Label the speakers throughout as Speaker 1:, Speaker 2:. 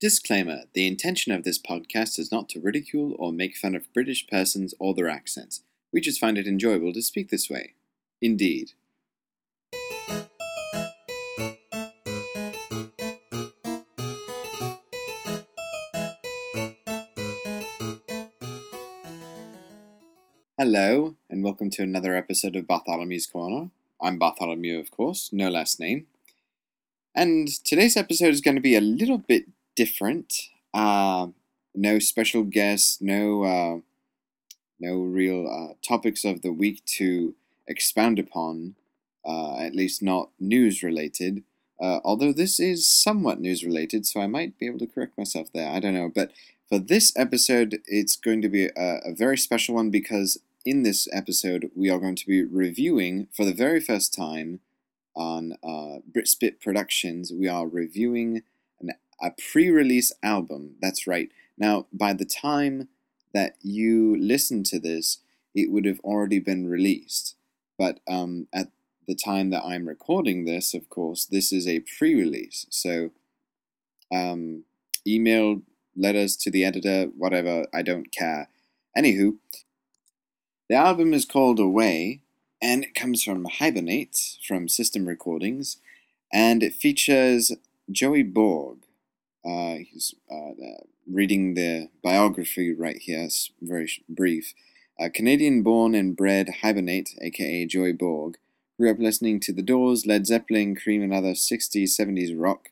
Speaker 1: Disclaimer The intention of this podcast is not to ridicule or make fun of British persons or their accents. We just find it enjoyable to speak this way. Indeed. Hello, and welcome to another episode of Bartholomew's Corner. I'm Bartholomew, of course, no last name. And today's episode is going to be a little bit different. Uh, no special guests, no uh, no real uh, topics of the week to expound upon. Uh, at least not news related. Uh, although this is somewhat news related, so I might be able to correct myself there. I don't know, but for this episode, it's going to be a, a very special one because in this episode, we are going to be reviewing for the very first time on uh, Britspit Productions. We are reviewing a pre-release album. That's right. Now, by the time that you listen to this, it would have already been released. But um, at the time that I'm recording this, of course, this is a pre-release. So, um, email letters to the editor, whatever. I don't care. Anywho, the album is called Away, and it comes from Hibernate from System Recordings, and it features Joey Borg. Uh, he's uh, reading the biography right here, it's very brief. Uh, Canadian born and bred Hibernate, aka Joey Borg, grew up listening to The Doors, Led Zeppelin, Cream, and other 60s, 70s rock.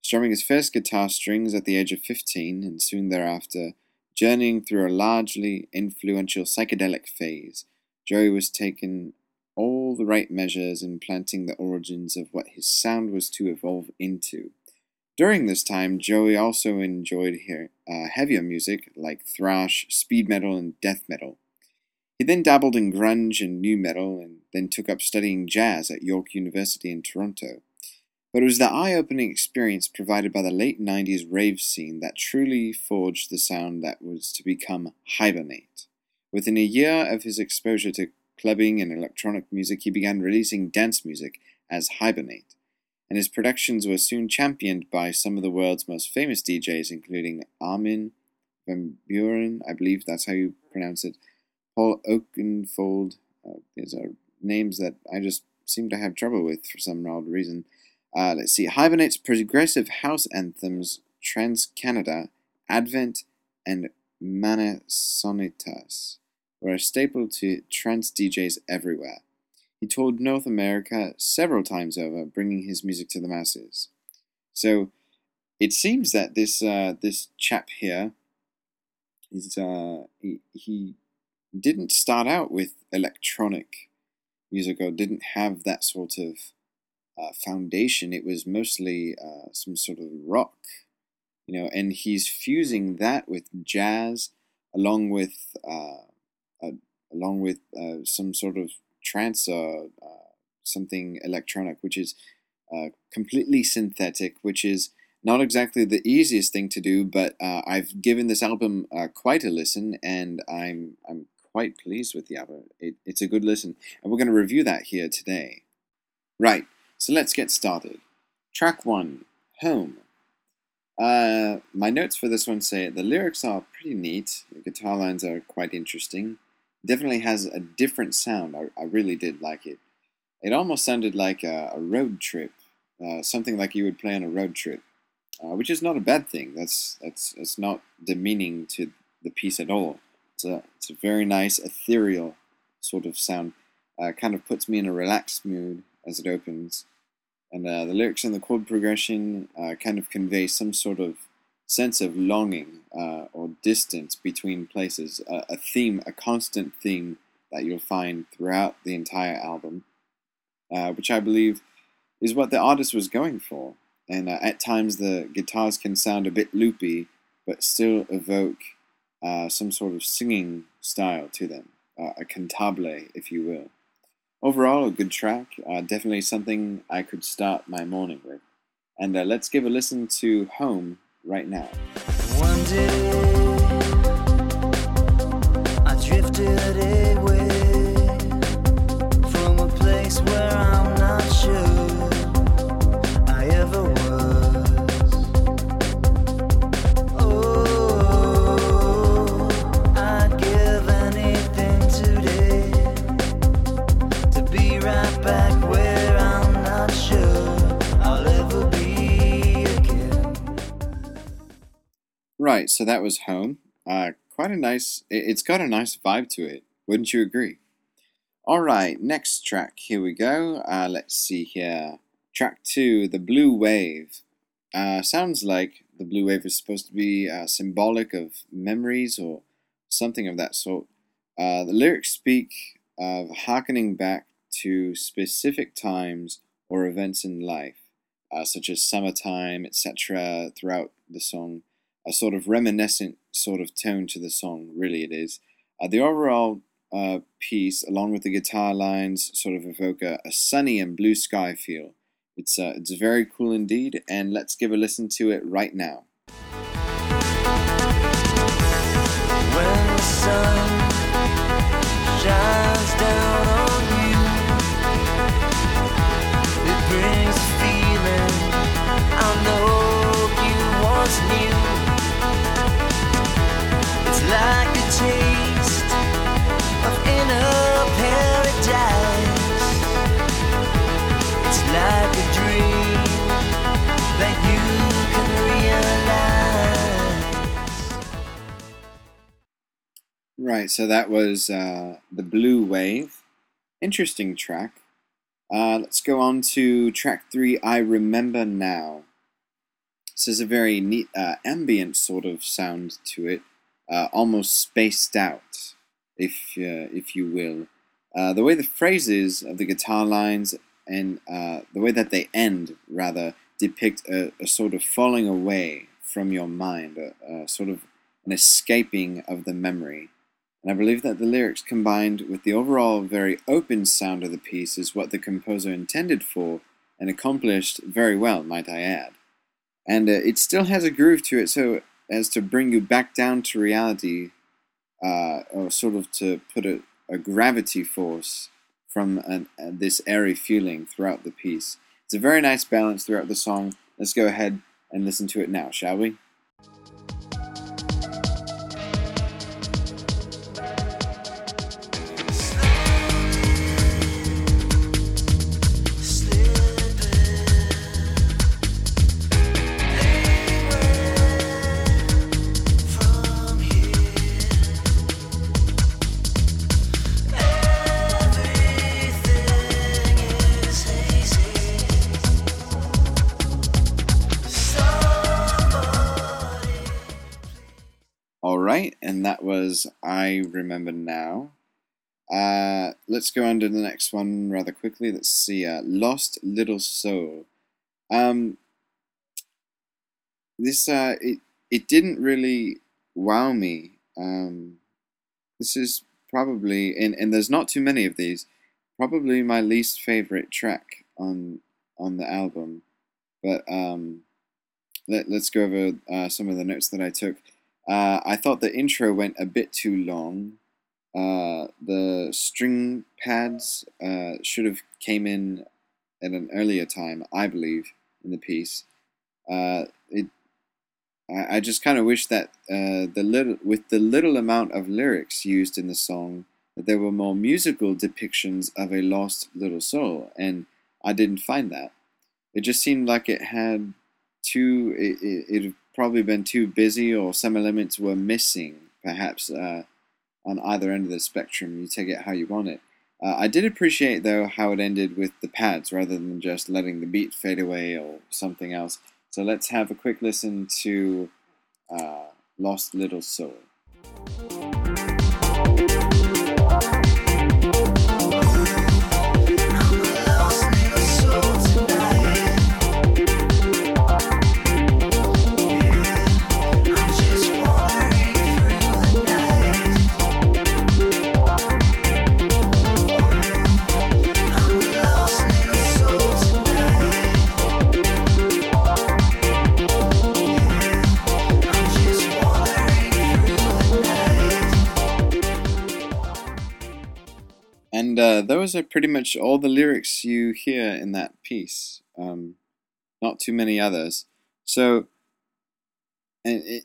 Speaker 1: Strumming his first guitar strings at the age of 15, and soon thereafter, journeying through a largely influential psychedelic phase, Joey was taking all the right measures in planting the origins of what his sound was to evolve into. During this time, Joey also enjoyed uh, heavier music like thrash, speed metal, and death metal. He then dabbled in grunge and nu metal, and then took up studying jazz at York University in Toronto. But it was the eye opening experience provided by the late 90s rave scene that truly forged the sound that was to become Hibernate. Within a year of his exposure to clubbing and electronic music, he began releasing dance music as Hibernate, and his productions were soon championed by some of the world's most famous DJs, including Armin van Buuren, I believe that's how you pronounce it, Paul Oakenfold. Uh, these are names that I just seem to have trouble with for some odd reason. Uh, let's see. Hibernate's progressive house anthems, Trans Canada, Advent, and Mana Sonitas were a staple to trance DJs everywhere. He toured North America several times over, bringing his music to the masses. So, it seems that this uh, this chap here is uh, he, he didn't start out with electronic music or didn't have that sort of uh, foundation. It was mostly uh, some sort of rock, you know, and he's fusing that with jazz, along with uh, along with uh, some sort of trance or uh, something electronic, which is uh, completely synthetic, which is not exactly the easiest thing to do, but I've given this album uh, quite a listen, and I'm I'm quite pleased with the album. It, it's a good listen, and we're going to review that here today. Right. So let's get started. Track 1 Home. Uh, my notes for this one say the lyrics are pretty neat, the guitar lines are quite interesting. Definitely has a different sound. I, I really did like it. It almost sounded like a, a road trip, uh, something like you would play on a road trip, uh, which is not a bad thing. That's that's it's not demeaning to the piece at all. It's a it's a very nice ethereal sort of sound. Uh, kind of puts me in a relaxed mood as it opens. And uh, the lyrics and the chord progression uh, kind of convey some sort of sense of longing uh, or distance between places, a theme, a constant theme that you'll find throughout the entire album, uh, which I believe is what the artist was going for. And uh, at times the guitars can sound a bit loopy, but still evoke uh, some sort of singing style to them, a cantabile, if you will. Overall, a good track. Uh, definitely something I could start my morning with. And uh, let's give a listen to Home right now. One day, I drifted away Right, so that was Home. Uh, quite a nice, it- it's got a nice vibe to it. Wouldn't you agree? All right, next track. Here we go. Uh, let's see here. Track two, The Blue Wave. Uh, sounds like the blue wave is supposed to be uh, symbolic of memories or something of that sort. Uh, the lyrics speak of harkening back to specific times or events in life, uh, such as summertime, etc., throughout the song. A sort of reminiscent sort of tone to the song, really, it is. Uh, the overall uh, piece, along with the guitar lines, sort of evoke a, a sunny and blue sky feel. It's, uh, it's very cool indeed, and let's give a listen to it right now.
Speaker 2: When the sun shines down on
Speaker 1: Right, so that was uh, The Blue Wave. Interesting track. Uh, let's go on to track three, I Remember Now. This is a very neat uh, ambient sort of sound to it, uh, almost spaced out, if, uh, if you will. Uh, the way the phrases of the guitar lines and the way that they end, rather, depict a, a sort of falling away from your mind, a, a sort of an escaping of the memory. And I believe that the lyrics combined with the overall very open sound of the piece is what the composer intended for and accomplished very well, might I add. And uh, it still has a groove to it so as to bring you back down to reality, uh, or sort of to put a, a gravity force from an, uh, this airy feeling throughout the piece. It's a very nice balance throughout the song. Let's go ahead and listen to it now, shall we? Right, and that was I Remember Now. Uh, let's go on to the next one rather quickly. Let's see. Uh, Lost Little Soul. Um, this uh, it it didn't really wow me. Um, this is probably and and there's not too many of these. Probably my least favorite track on on the album, but um, let let's go over uh, some of the notes that I took. Uh, I thought the intro went a bit too long. Uh, the string pads uh, should have came in at an earlier time, I believe, in the piece. Uh, it, I, I just kind of wish that uh, the little, with the little amount of lyrics used in the song, that there were more musical depictions of a lost little soul, and I didn't find that. It just seemed like it had too. It, it, it probably been too busy, or some elements were missing, perhaps uh, on either end of the spectrum. You take it how you want it. Uh, I did appreciate, though, how it ended with the pads rather than just letting the beat fade away or something else. So let's have a quick listen to uh, Lost Little Soul. Those are pretty much all the lyrics you hear in that piece. Um, not too many others. So, and it,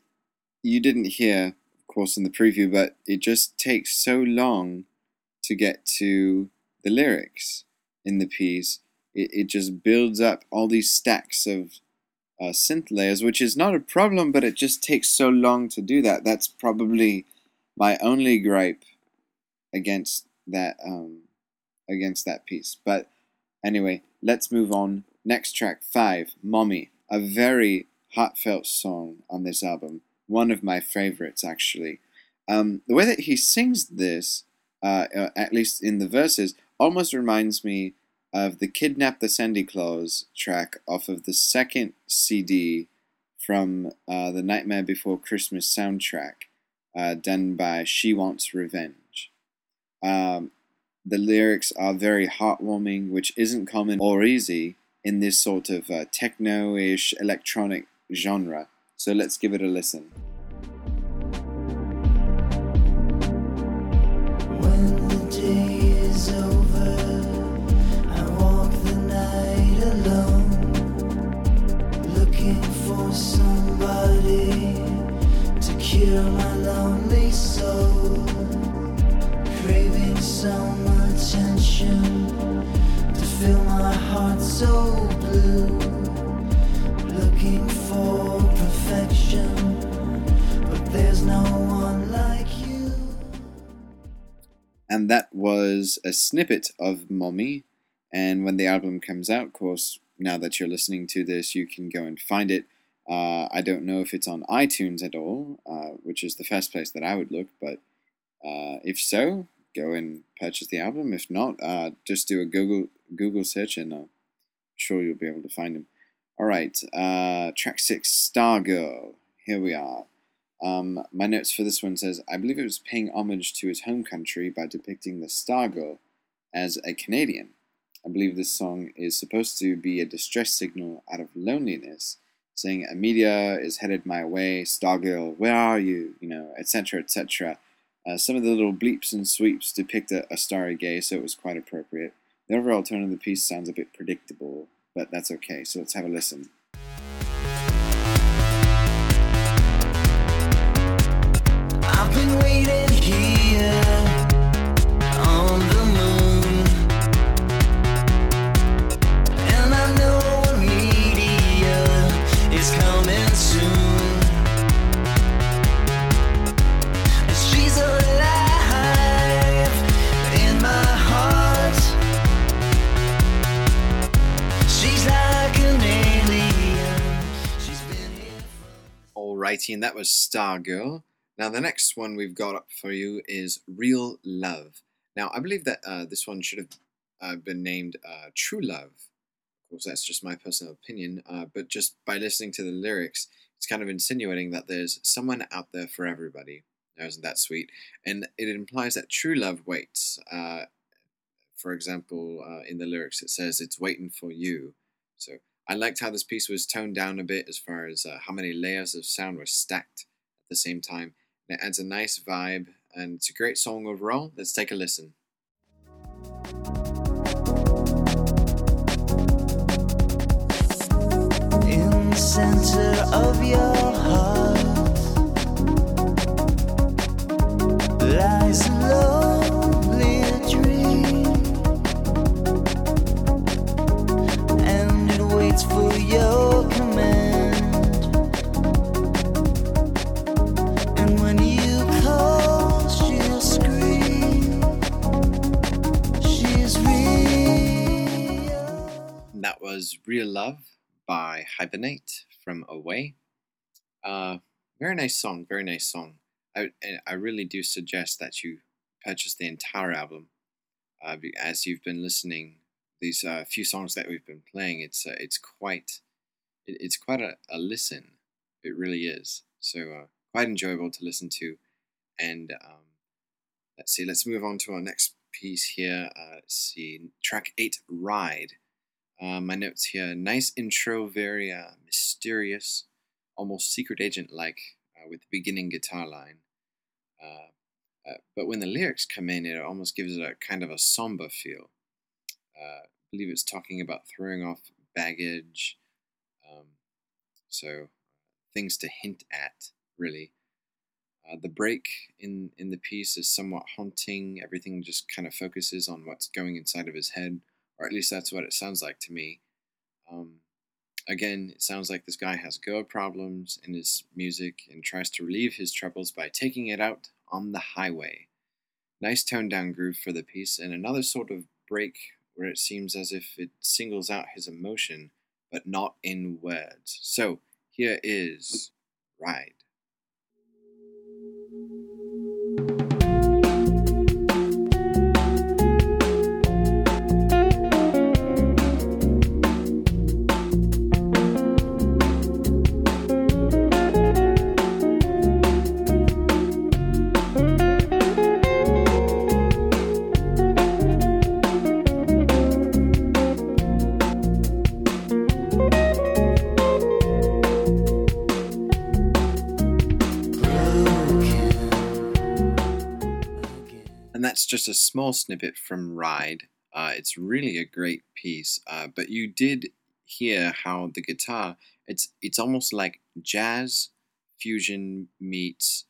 Speaker 1: you didn't hear, of course, in the preview, but it just takes so long to get to the lyrics in the piece. It, it just builds up all these stacks of uh, synth layers, which is not a problem, but it just takes so long to do that. That's probably my only gripe against that um, against that piece. But anyway, let's move on. Next track five, "Mommy," a very heartfelt song on this album. One of my favorites, actually. Um, the way that he sings this, uh, uh, at least in the verses, almost reminds me of the Kidnap the Sandy Claws track off of the second CD from uh, the Nightmare Before Christmas soundtrack, uh, done by She Wants Revenge. Um, the lyrics are very heartwarming, which isn't common or easy in this sort of uh, techno ish electronic genre. So let's give it a listen.
Speaker 2: My lonely soul, craving some so blue, looking for perfection, but there's no one like you.
Speaker 1: And that was a snippet of Mommy. And when the album comes out, of course, now that you're listening to this, you can go and find it. Uh, I don't know if it's on iTunes at all, uh, which is the first place that I would look, but uh, if so, go and purchase the album. If not, uh, just do a Google Google search and I'm sure you'll be able to find them. All right, uh, track six, Stargirl. Here we are. Um, my notes for this one says, I believe it was paying homage to his home country by depicting the Stargirl as a Canadian. I believe this song is supposed to be a distress signal out of loneliness, saying, Amelia is headed my way, Stargirl, where are you? You know, etc., etc. Uh, some of the little bleeps and sweeps depict a, a starry gay, so it was quite appropriate. The overall tone of the piece sounds a bit predictable, but that's okay, so let's have a listen. Alrighty, and that was Stargirl. Now, the next one we've got up for you is Real Love. Now, I believe that uh, this one should have uh, been named uh, True Love. Of course, that's just my personal opinion, uh, but just by listening to the lyrics, it's kind of insinuating that there's someone out there for everybody. Now, isn't that sweet? And it implies that true love waits. Uh, for example, uh, in the lyrics, it says, It's waiting for you. So I liked how this piece was toned down a bit as far as uh, how many layers of sound were stacked at the same time. And it adds a nice vibe, and it's a great song overall. Let's take a listen.
Speaker 2: in the center of your heart Real
Speaker 1: Love by Hibernate from Away. Uh, very nice song, very nice song. I, I really do suggest that you purchase the entire album. Uh, as you've been listening, these uh, few songs that we've been playing, it's uh, it's quite it, it's quite a, a listen. It really is. So uh, quite enjoyable to listen to. And um, let's see, let's move on to our next piece here. Uh, let's see, track eight, Ride. Uh, my notes here nice intro, very uh, mysterious, almost secret agent like, uh, with the beginning guitar line. Uh, uh, but when the lyrics come in, it almost gives it a kind of a somber feel. Uh, I believe it's talking about throwing off baggage. Um, so, things to hint at, really. Uh, the break in, in the piece is somewhat haunting. Everything just kind of focuses on what's going inside of his head, or at least that's what it sounds like to me. Um, Again, it sounds like this guy has go problems in his music and tries to relieve his troubles by taking it out on the highway. Nice toned down groove for the piece, and another sort of break where it seems as if it singles out his emotion, but not in words. So here is Ride. Just a small snippet from Ride. Uh, it's really a great piece, uh, but you did hear how the guitar it's it's almost like jazz fusion meets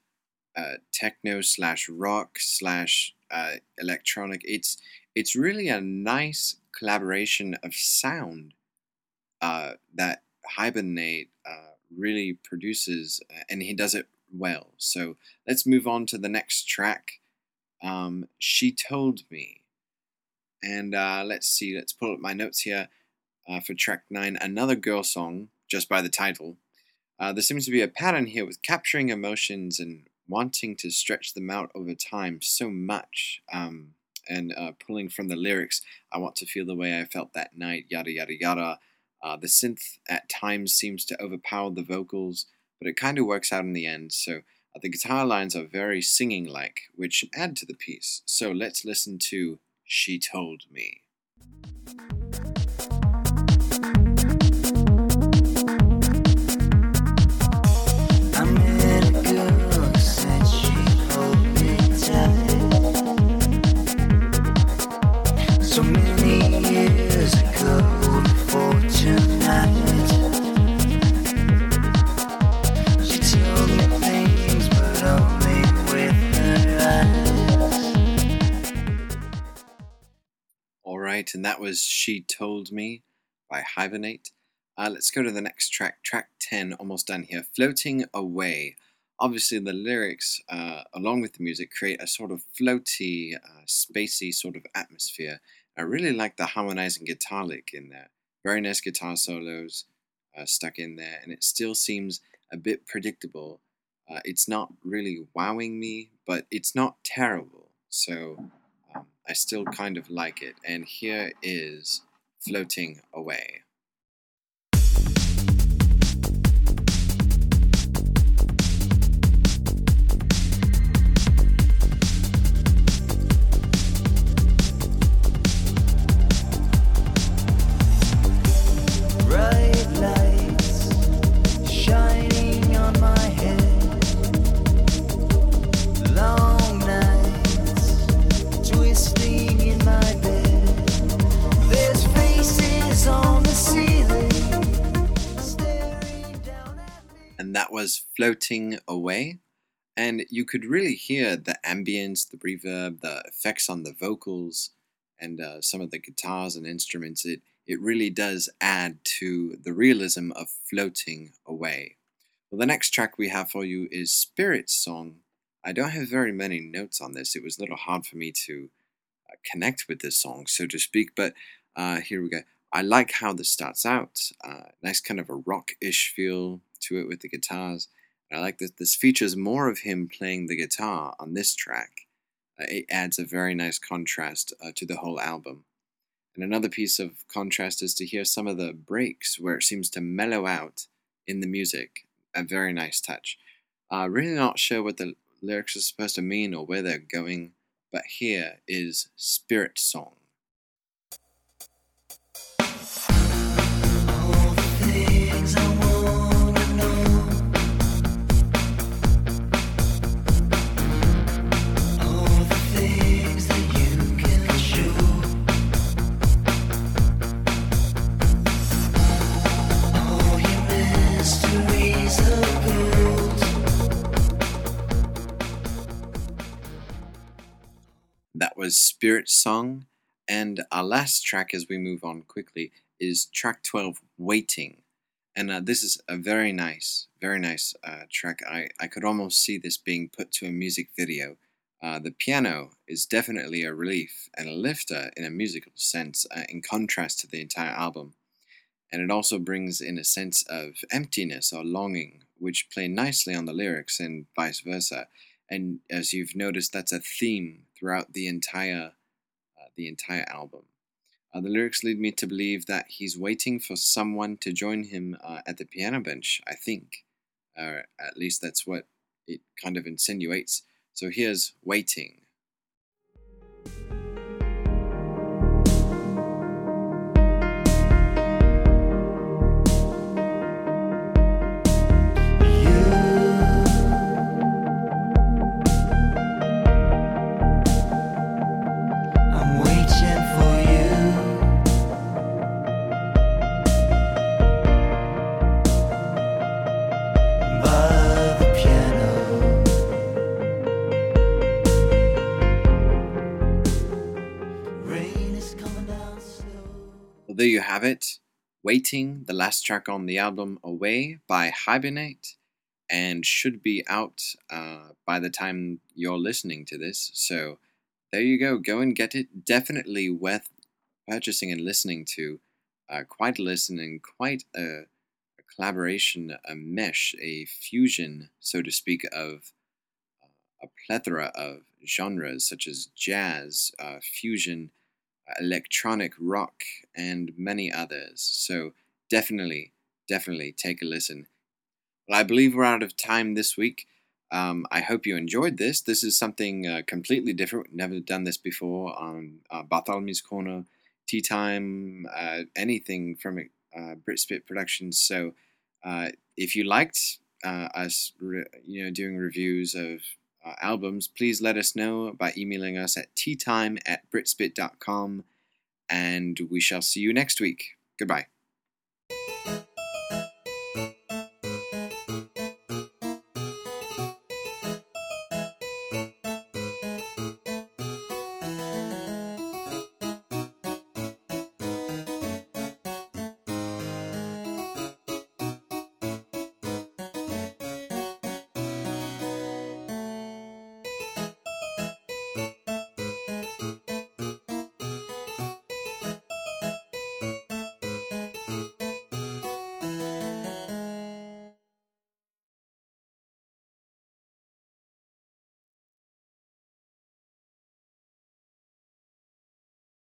Speaker 1: uh, techno slash rock slash uh, electronic. It's it's really a nice collaboration of sound uh, that Hibernate uh, really produces, and he does it well. So let's move on to the next track. Um, she told me, and uh, let's see. Let's pull up my notes here uh, for track nine. Another girl song, just by the title. Uh, there seems to be a pattern here with capturing emotions and wanting to stretch them out over time so much. Um, and uh, pulling from the lyrics, I want to feel the way I felt that night, yada, yada, yada. Uh, the synth at times seems to overpower the vocals, but it kind of works out in the end. So Uh, the guitar lines are very singing like, which add to the piece. So let's listen to She Told Me. And that was She Told Me by Hibernate. Uh, let's go to the next track, track 10, almost done here. Floating Away. Obviously, the lyrics, uh, along with the music, create a sort of floaty, uh, spacey sort of atmosphere. I really like the harmonizing guitar lick in there. Very nice guitar solos uh, stuck in there, and it still seems a bit predictable. Uh, it's not really wowing me, but it's not terrible. So I still kind of like it. And here is Floating Away. And that was Floating Away. And you could really hear the ambience, the reverb, the effects on the vocals, and uh, some of the guitars and instruments. It, it really does add to the realism of Floating Away. Well, the next track we have for you is Spirit Song. I don't have very many notes on this. It was a little hard for me to uh, connect with this song, so to speak, but uh, here we go. I like how this starts out. Uh, nice kind of a rock-ish feel to it with the guitars. And I like that this features more of him playing the guitar on this track. Uh, it adds a very nice contrast uh, to the whole album. And another piece of contrast is to hear some of the breaks where it seems to mellow out in the music. A very nice touch. Uh, really not sure what the lyrics are supposed to mean or where they're going, but here is Spirit Song.
Speaker 2: That
Speaker 1: was Spirit Song. And our last track as we move on quickly is track 12, Waiting. And uh, this is a very nice, very nice uh, track. I, I could almost see this being put to a music video. Uh, the piano is definitely a relief and a lifter in a musical sense, uh, in contrast to the entire album. And it also brings in a sense of emptiness or longing, which play nicely on the lyrics and vice versa. And as you've noticed, that's a theme throughout the entire uh, the entire album. Uh, the lyrics lead me to believe that he's waiting for someone to join him uh, at the piano bench. I think, or at least that's what it kind of insinuates. So here's waiting. Have it. Waiting, the last track on the album Away by Hibernate, and should be out uh, by the time you're listening to this. So there you go. Go and get it. Definitely worth purchasing and listening to. Uh, quite a listen and quite a, a collaboration, a mesh, a fusion, so to speak, of uh, a plethora of genres such as jazz, uh, fusion, electronic rock, and many others. So definitely, definitely take a listen. Well, I believe we're out of time this week. Um, I hope you enjoyed this. This is something uh, completely different. Never done this before on uh, Bartholomew's Corner, Tea Time, uh, anything from uh, Britspit Productions. So uh, if you liked uh, us, re- you know, doing reviews of albums, please let us know by emailing us at teatime at britspit.com. And we shall see you next week. Goodbye.